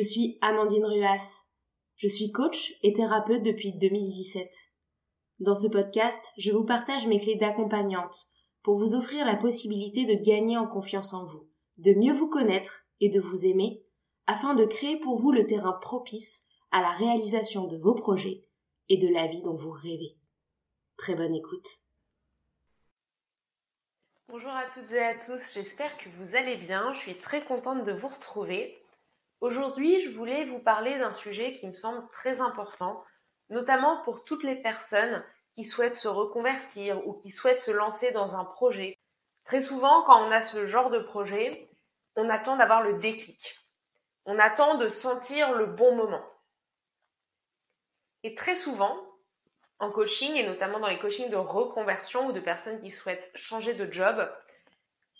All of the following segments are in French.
Je suis Amandine Ruas. Je suis coach et thérapeute depuis 2017. Dans ce podcast, je vous partage mes clés d'accompagnante pour vous offrir la possibilité de gagner en confiance en vous, de mieux vous connaître et de vous aimer, afin de créer pour vous le terrain propice à la réalisation de vos projets et de la vie dont vous rêvez. Très bonne écoute. Bonjour à toutes et à tous, j'espère que vous allez bien, je suis très contente de vous retrouver. Aujourd'hui, je voulais vous parler d'un sujet qui me semble très important, notamment pour toutes les personnes qui souhaitent se reconvertir ou qui souhaitent se lancer dans un projet. Très souvent, quand on a ce genre de projet, on attend d'avoir le déclic. On attend de sentir le bon moment. Et très souvent, en coaching, et notamment dans les coachings de reconversion ou de personnes qui souhaitent changer de job,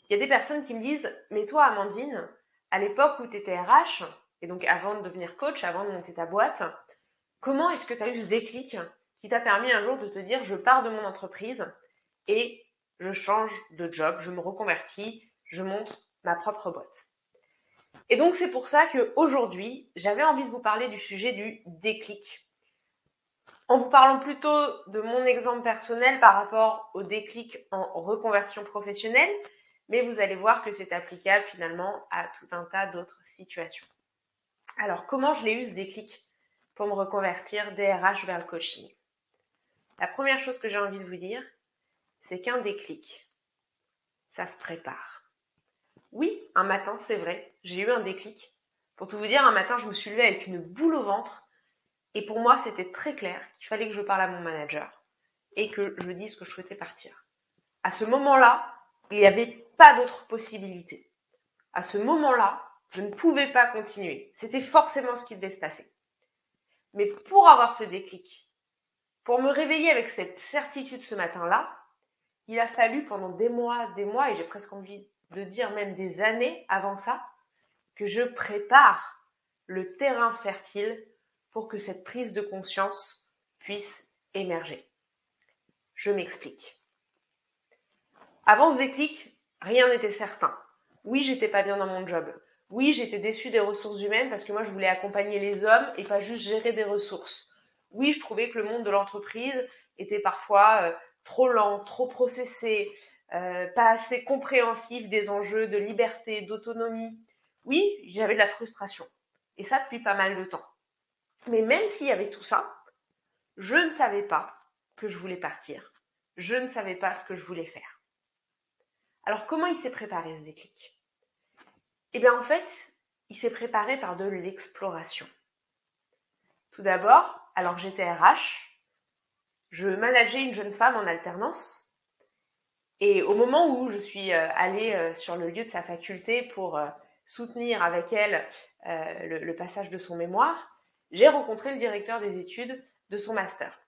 il y a des personnes qui me disent Mais toi, Amandine, à l'époque où tu étais RH, et donc avant de devenir coach, avant de monter ta boîte, comment est-ce que tu as eu ce déclic qui t'a permis un jour de te dire je pars de mon entreprise et je change de job, je me reconvertis, je monte ma propre boîte? Et donc c'est pour ça qu'aujourd'hui, j'avais envie de vous parler du sujet du déclic. En vous parlant plutôt de mon exemple personnel par rapport au déclic en reconversion professionnelle, mais vous allez voir que c'est applicable finalement à tout un tas d'autres situations. Alors, comment je l'ai eu ce déclic pour me reconvertir DRH vers le coaching? La première chose que j'ai envie de vous dire, c'est qu'un déclic, ça se prépare. Oui, un matin, c'est vrai, j'ai eu un déclic. Pour tout vous dire, un matin, je me suis levée avec une boule au ventre et pour moi, c'était très clair qu'il fallait que je parle à mon manager et que je dise que je souhaitais partir. À ce moment-là, il n'y avait pas d'autre possibilité. À ce moment-là, je ne pouvais pas continuer. C'était forcément ce qui devait se passer. Mais pour avoir ce déclic, pour me réveiller avec cette certitude ce matin-là, il a fallu pendant des mois, des mois, et j'ai presque envie de dire même des années avant ça, que je prépare le terrain fertile pour que cette prise de conscience puisse émerger. Je m'explique. Avant ce déclic, rien n'était certain. Oui, j'étais pas bien dans mon job. Oui, j'étais déçue des ressources humaines parce que moi, je voulais accompagner les hommes et pas juste gérer des ressources. Oui, je trouvais que le monde de l'entreprise était parfois euh, trop lent, trop processé, euh, pas assez compréhensif des enjeux de liberté, d'autonomie. Oui, j'avais de la frustration. Et ça depuis pas mal de temps. Mais même s'il y avait tout ça, je ne savais pas que je voulais partir. Je ne savais pas ce que je voulais faire. Alors comment il s'est préparé ce déclic? Eh bien en fait, il s'est préparé par de l'exploration. Tout d'abord, alors j'étais RH, je manageais une jeune femme en alternance. Et au moment où je suis euh, allée euh, sur le lieu de sa faculté pour euh, soutenir avec elle le passage de son mémoire, j'ai rencontré le directeur des études de son master.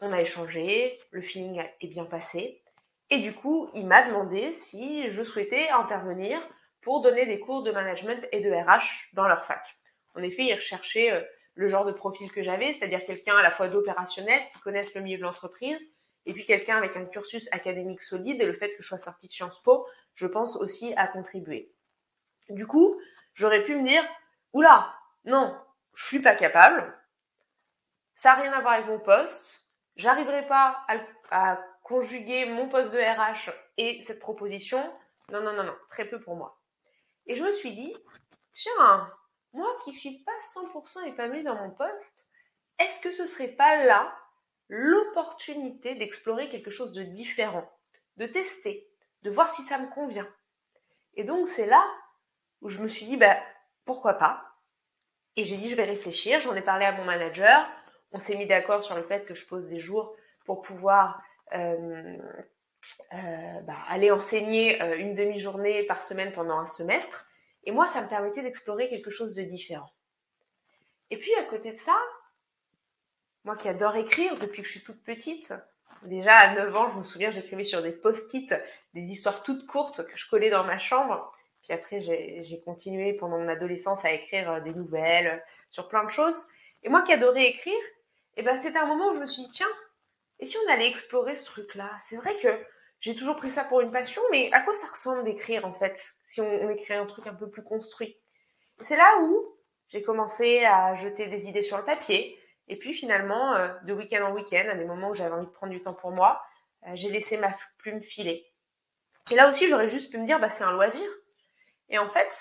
On a échangé, le feeling est bien passé, et du coup, il m'a demandé si je souhaitais intervenir pour donner des cours de management et de RH dans leur fac. En effet, il recherchait euh, le genre de profil que j'avais, c'est-à-dire quelqu'un à la fois d'opérationnel, qui connaisse le milieu de l'entreprise, et puis quelqu'un avec un cursus académique solide, et le fait que je sois sortie de Sciences Po, je pense aussi à contribuer. Du coup, j'aurais pu me dire, oula, non, je suis pas capable, ça n'a rien à voir avec mon poste, j'arriverai pas à, conjuguer mon poste de RH et cette proposition. Non, non, non, non, très peu pour moi. Et je me suis dit, tiens, moi qui suis pas 100% épanouie dans mon poste, est-ce que ce serait pas là l'opportunité d'explorer quelque chose de différent, de tester, de voir si ça me convient? Et donc c'est là où je me suis dit, bah, pourquoi pas? Et j'ai dit, je vais réfléchir. J'en ai parlé à mon manager. On s'est mis d'accord sur le fait que je pose des jours pour pouvoir bah, aller enseigner euh, une demi-journée par semaine pendant un semestre. Et moi, ça me permettait d'explorer quelque chose de différent. Et puis, à côté de ça, moi qui adore écrire depuis que je suis toute petite, déjà à 9 ans, je me souviens, j'écrivais sur des post-it des histoires toutes courtes que je collais dans ma chambre. Puis après, j'ai continué pendant mon adolescence à écrire euh, des nouvelles euh, sur plein de choses. Et moi qui adorais écrire, eh ben, c'était un moment où je me suis dit, tiens, et si on allait explorer ce truc-là? C'est vrai que j'ai toujours pris ça pour une passion, mais à quoi ça ressemble d'écrire en fait, si on, écrit un truc un peu plus construit? C'est là où J'ai commencé à jeter des idées sur le papier. Et puis finalement, euh, de week-end en week-end, à des moments où j'avais envie de prendre du temps pour moi, euh, j'ai laissé ma plume filer. Et là aussi, j'aurais juste pu me dire, bah, c'est un loisir. Et en fait,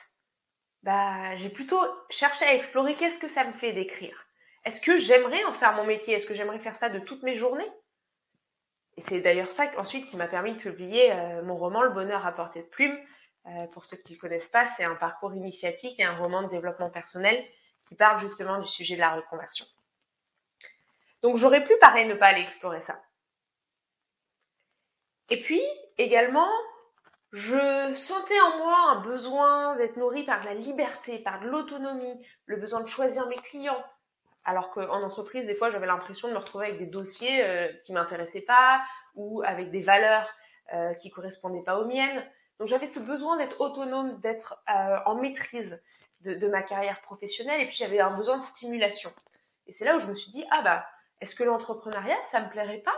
bah, j'ai plutôt cherché à explorer qu'est-ce que ça me fait d'écrire? Est-ce que j'aimerais en faire mon métier? Est-ce que j'aimerais faire ça de toutes mes journées? Et c'est d'ailleurs ça ensuite qui m'a permis de publier euh, mon roman Le bonheur à portée de plume. Euh, pour ceux qui ne connaissent pas, c'est un parcours initiatique et un roman de développement personnel qui parle justement du sujet de la reconversion. Donc j'aurais pu pareil ne pas aller explorer ça. Et puis également, je sentais en moi un besoin d'être nourri par la liberté, par l'autonomie, le besoin de choisir mes clients. Alors qu'en entreprise, des fois, j'avais l'impression de me retrouver avec des dossiers euh, qui m'intéressaient pas ou avec des valeurs euh, qui correspondaient pas aux miennes. Donc j'avais ce besoin d'être autonome, d'être euh, en maîtrise de, de, ma carrière professionnelle et puis j'avais un besoin de stimulation. Et c'est là où je me suis dit, ah bah, est-ce que l'entrepreneuriat, ça me plairait pas?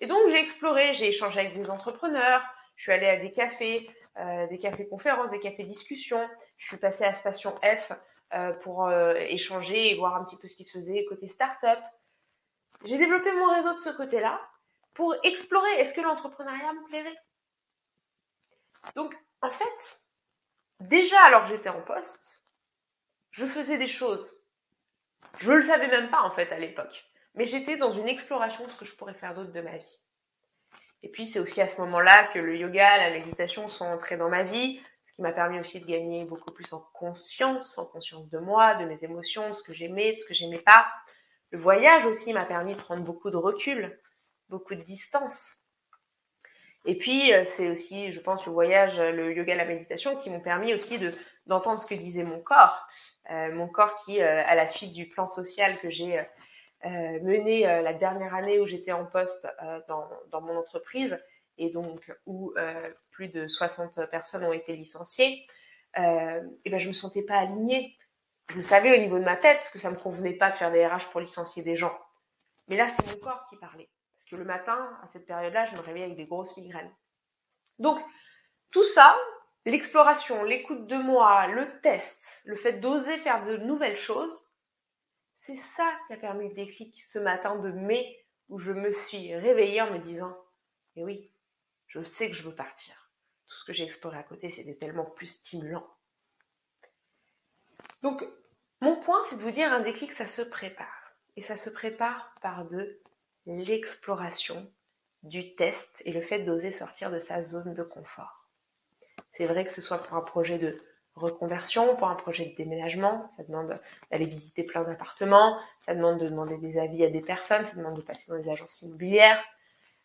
Et donc j'ai exploré, j'ai échangé avec des entrepreneurs, je suis allée à des cafés, euh, des cafés conférences, des cafés discussions. Je suis passée à Station F pour euh, échanger et voir un petit peu ce qui se faisait côté start-up. J'ai développé mon réseau de ce côté-là pour explorer est-ce que l'entrepreneuriat me plairait? Donc, en fait, déjà alors que j'étais en poste, je faisais des choses. Je ne le savais même pas en fait à l'époque. Mais j'étais dans une exploration de ce que je pourrais faire d'autre de ma vie. Et puis c'est aussi à ce moment-là que le yoga, la méditation sont entrés dans ma vie, qui m'a permis aussi de gagner beaucoup plus en conscience, en conscience de moi, de mes émotions, ce que j'aimais, ce que j'aimais pas. Le voyage aussi m'a permis de prendre beaucoup de recul, beaucoup de distance. Et puis euh, c'est aussi, je pense, le voyage, le yoga, la méditation qui m'ont permis aussi de d'entendre ce que disait mon corps, euh, mon corps qui, euh, à la suite du plan social que j'ai mené la dernière année où j'étais en poste dans, mon entreprise et donc où plus de 60 personnes ont été licenciées, et ben je me sentais pas alignée. Je savais au niveau de ma tête que ça me convenait pas de faire des RH pour licencier des gens. Mais là, c'est mon corps qui parlait. Parce que le matin, à cette période-là, je me réveillais avec des grosses migraines. Donc, tout ça, l'exploration, l'écoute de moi, le test, le fait d'oser faire de nouvelles choses, c'est ça qui a permis le déclic ce matin de mai où je me suis réveillée en me disant Eh oui, je sais que je veux partir. J'ai exploré à côté, c'était tellement plus stimulant. Donc, mon point, c'est de vous dire un déclic, ça se prépare. Et ça se prépare par de l'exploration, du test et le fait d'oser sortir de sa zone de confort. C'est vrai que ce soit pour un projet de reconversion, pour un projet de déménagement, ça demande d'aller visiter plein d'appartements, ça demande de demander des avis à des personnes, ça demande de passer dans des agences immobilières.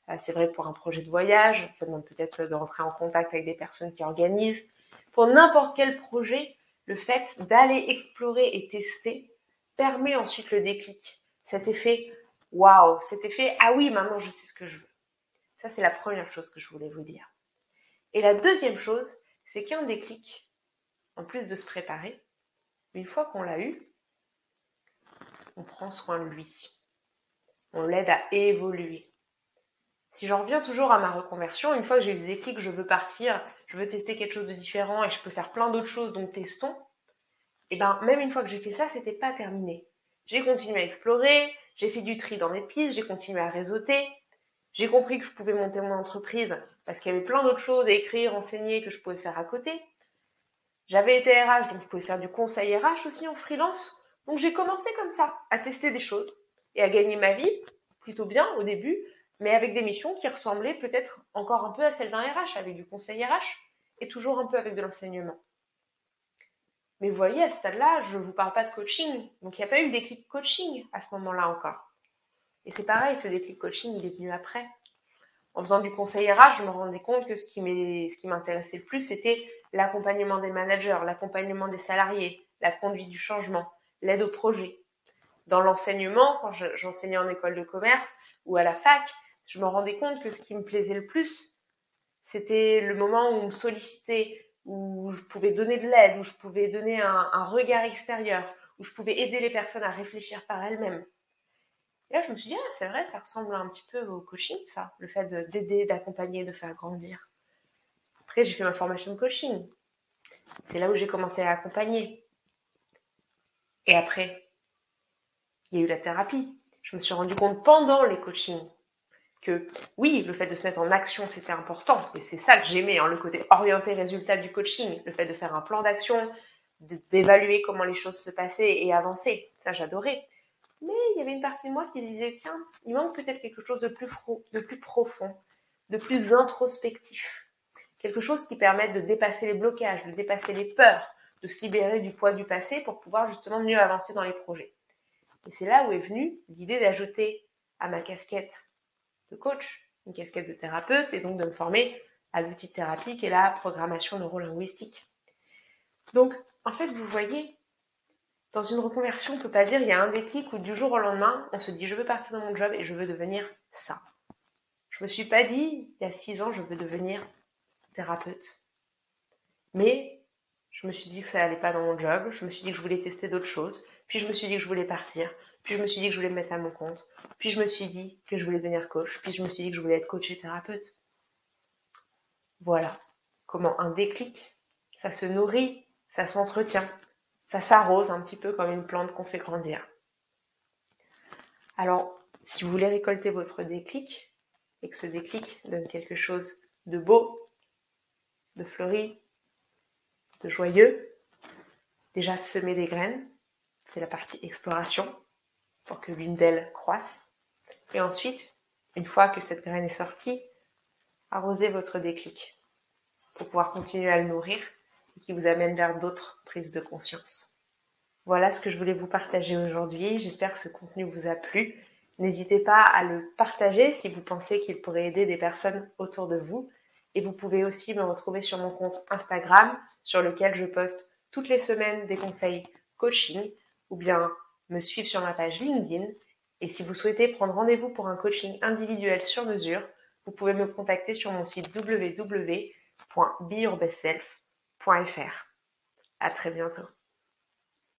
Euh, c'est vrai pour un projet de voyage, ça demande peut-être de rentrer en contact avec des personnes qui organisent. Pour n'importe quel projet, le fait d'aller explorer et tester permet ensuite le déclic. Cet effet waouh, cet effet ah oui, maintenant je sais ce que je veux. Ça, c'est la première chose que je voulais vous dire. Et la deuxième chose, c'est qu'un déclic, en plus de se préparer, une fois qu'on l'a eu, on prend soin de lui. On l'aide à évoluer. Si j'en reviens toujours à ma reconversion, une fois que j'ai eu des déclic, je veux partir, je veux tester quelque chose de différent et je peux faire plein d'autres choses, donc testons. Et eh ben, même une fois que j'ai fait ça, c'était pas terminé. J'ai continué à explorer, j'ai fait du tri dans mes pistes, j'ai continué à réseauter. J'ai compris que je pouvais monter mon entreprise parce qu'il y avait plein d'autres choses à écrire, enseigner que je pouvais faire à côté. J'avais été RH, donc je pouvais faire du conseil RH aussi en freelance. Donc j'ai commencé comme ça, à tester des choses et à gagner ma vie, plutôt bien au début, mais avec des missions qui ressemblaient peut-être encore un peu à celles d'un RH, avec du conseil RH et toujours un peu avec de l'enseignement. Mais vous voyez, à ce stade-là, je ne vous parle pas de coaching, donc il n'y a pas eu de déclic coaching à ce moment-là encore. Et c'est pareil, ce déclic coaching, il est venu après. En faisant du conseil RH, je me rendais compte que ce qui m'intéressait le plus, c'était l'accompagnement des managers, l'accompagnement des salariés, la conduite du changement, l'aide au projet. Dans l'enseignement, quand j'enseignais en école de commerce ou à la fac, je me rendais compte que ce qui me plaisait le plus, c'était le moment où on me sollicitait, où je pouvais donner de l'aide, où je pouvais donner un, regard extérieur, où je pouvais aider les personnes à réfléchir par elles-mêmes. Et là, je me suis dit, ah, c'est vrai, ça ressemble un petit peu au coaching, ça, le fait d'aider, d'accompagner, de faire grandir. Après, j'ai fait ma formation de coaching. C'est là où j'ai commencé à accompagner. Et après, il y a eu la thérapie. Je me suis rendu compte pendant les coachings que oui, le fait de se mettre en action, c'était important. Et c'est ça que j'aimais, hein, le côté orienté résultat du coaching, le fait de faire un plan d'action, d'évaluer comment les choses se passaient et avancer. Ça, j'adorais. Mais il y avait une partie de moi qui disait, tiens, il manque peut-être quelque chose de plus, de plus profond, de plus introspectif. Quelque chose qui permette de dépasser les blocages, de dépasser les peurs, de se libérer du poids du passé pour pouvoir justement mieux avancer dans les projets. Et c'est là où est venue l'idée d'ajouter à ma casquette de coach, une casquette de thérapeute, et donc de me former à l'outil de thérapie qui est la programmation neurolinguistique. Donc, en fait, vous voyez, dans une reconversion, on ne peut pas dire il y a un déclic où du jour au lendemain, on se dit je veux partir dans mon job et je veux devenir ça. Je me suis pas dit il y a six ans je veux devenir thérapeute. Mais je me suis dit que ça allait pas dans mon job, je me suis dit que je voulais tester d'autres choses, puis je me suis dit que je voulais partir, puis je me suis dit que je voulais me mettre à mon compte. Puis je me suis dit que je voulais devenir coach. Puis je me suis dit que je voulais être coach et thérapeute. Voilà comment un déclic, ça se nourrit, ça s'entretient, ça s'arrose un petit peu comme une plante qu'on fait grandir. Alors, si vous voulez récolter votre déclic, et que ce déclic donne quelque chose de beau, de fleuri, de joyeux, déjà semer des graines, c'est la partie exploration pour que l'une d'elles croisse. Et ensuite, une fois que cette graine est sortie, arrosez votre déclic pour pouvoir continuer à le nourrir et qui vous amène vers d'autres prises de conscience. Voilà ce que je voulais vous partager aujourd'hui. J'espère que ce contenu vous a plu. N'hésitez pas à le partager si vous pensez qu'il pourrait aider des personnes autour de vous. Et vous pouvez aussi me retrouver sur mon compte Instagram sur lequel je poste toutes les semaines des conseils coaching ou bien me suivre sur ma page LinkedIn. Et si vous souhaitez prendre rendez-vous pour un coaching individuel sur mesure, vous pouvez me contacter sur mon site www.beyourbestself.fr. À très bientôt.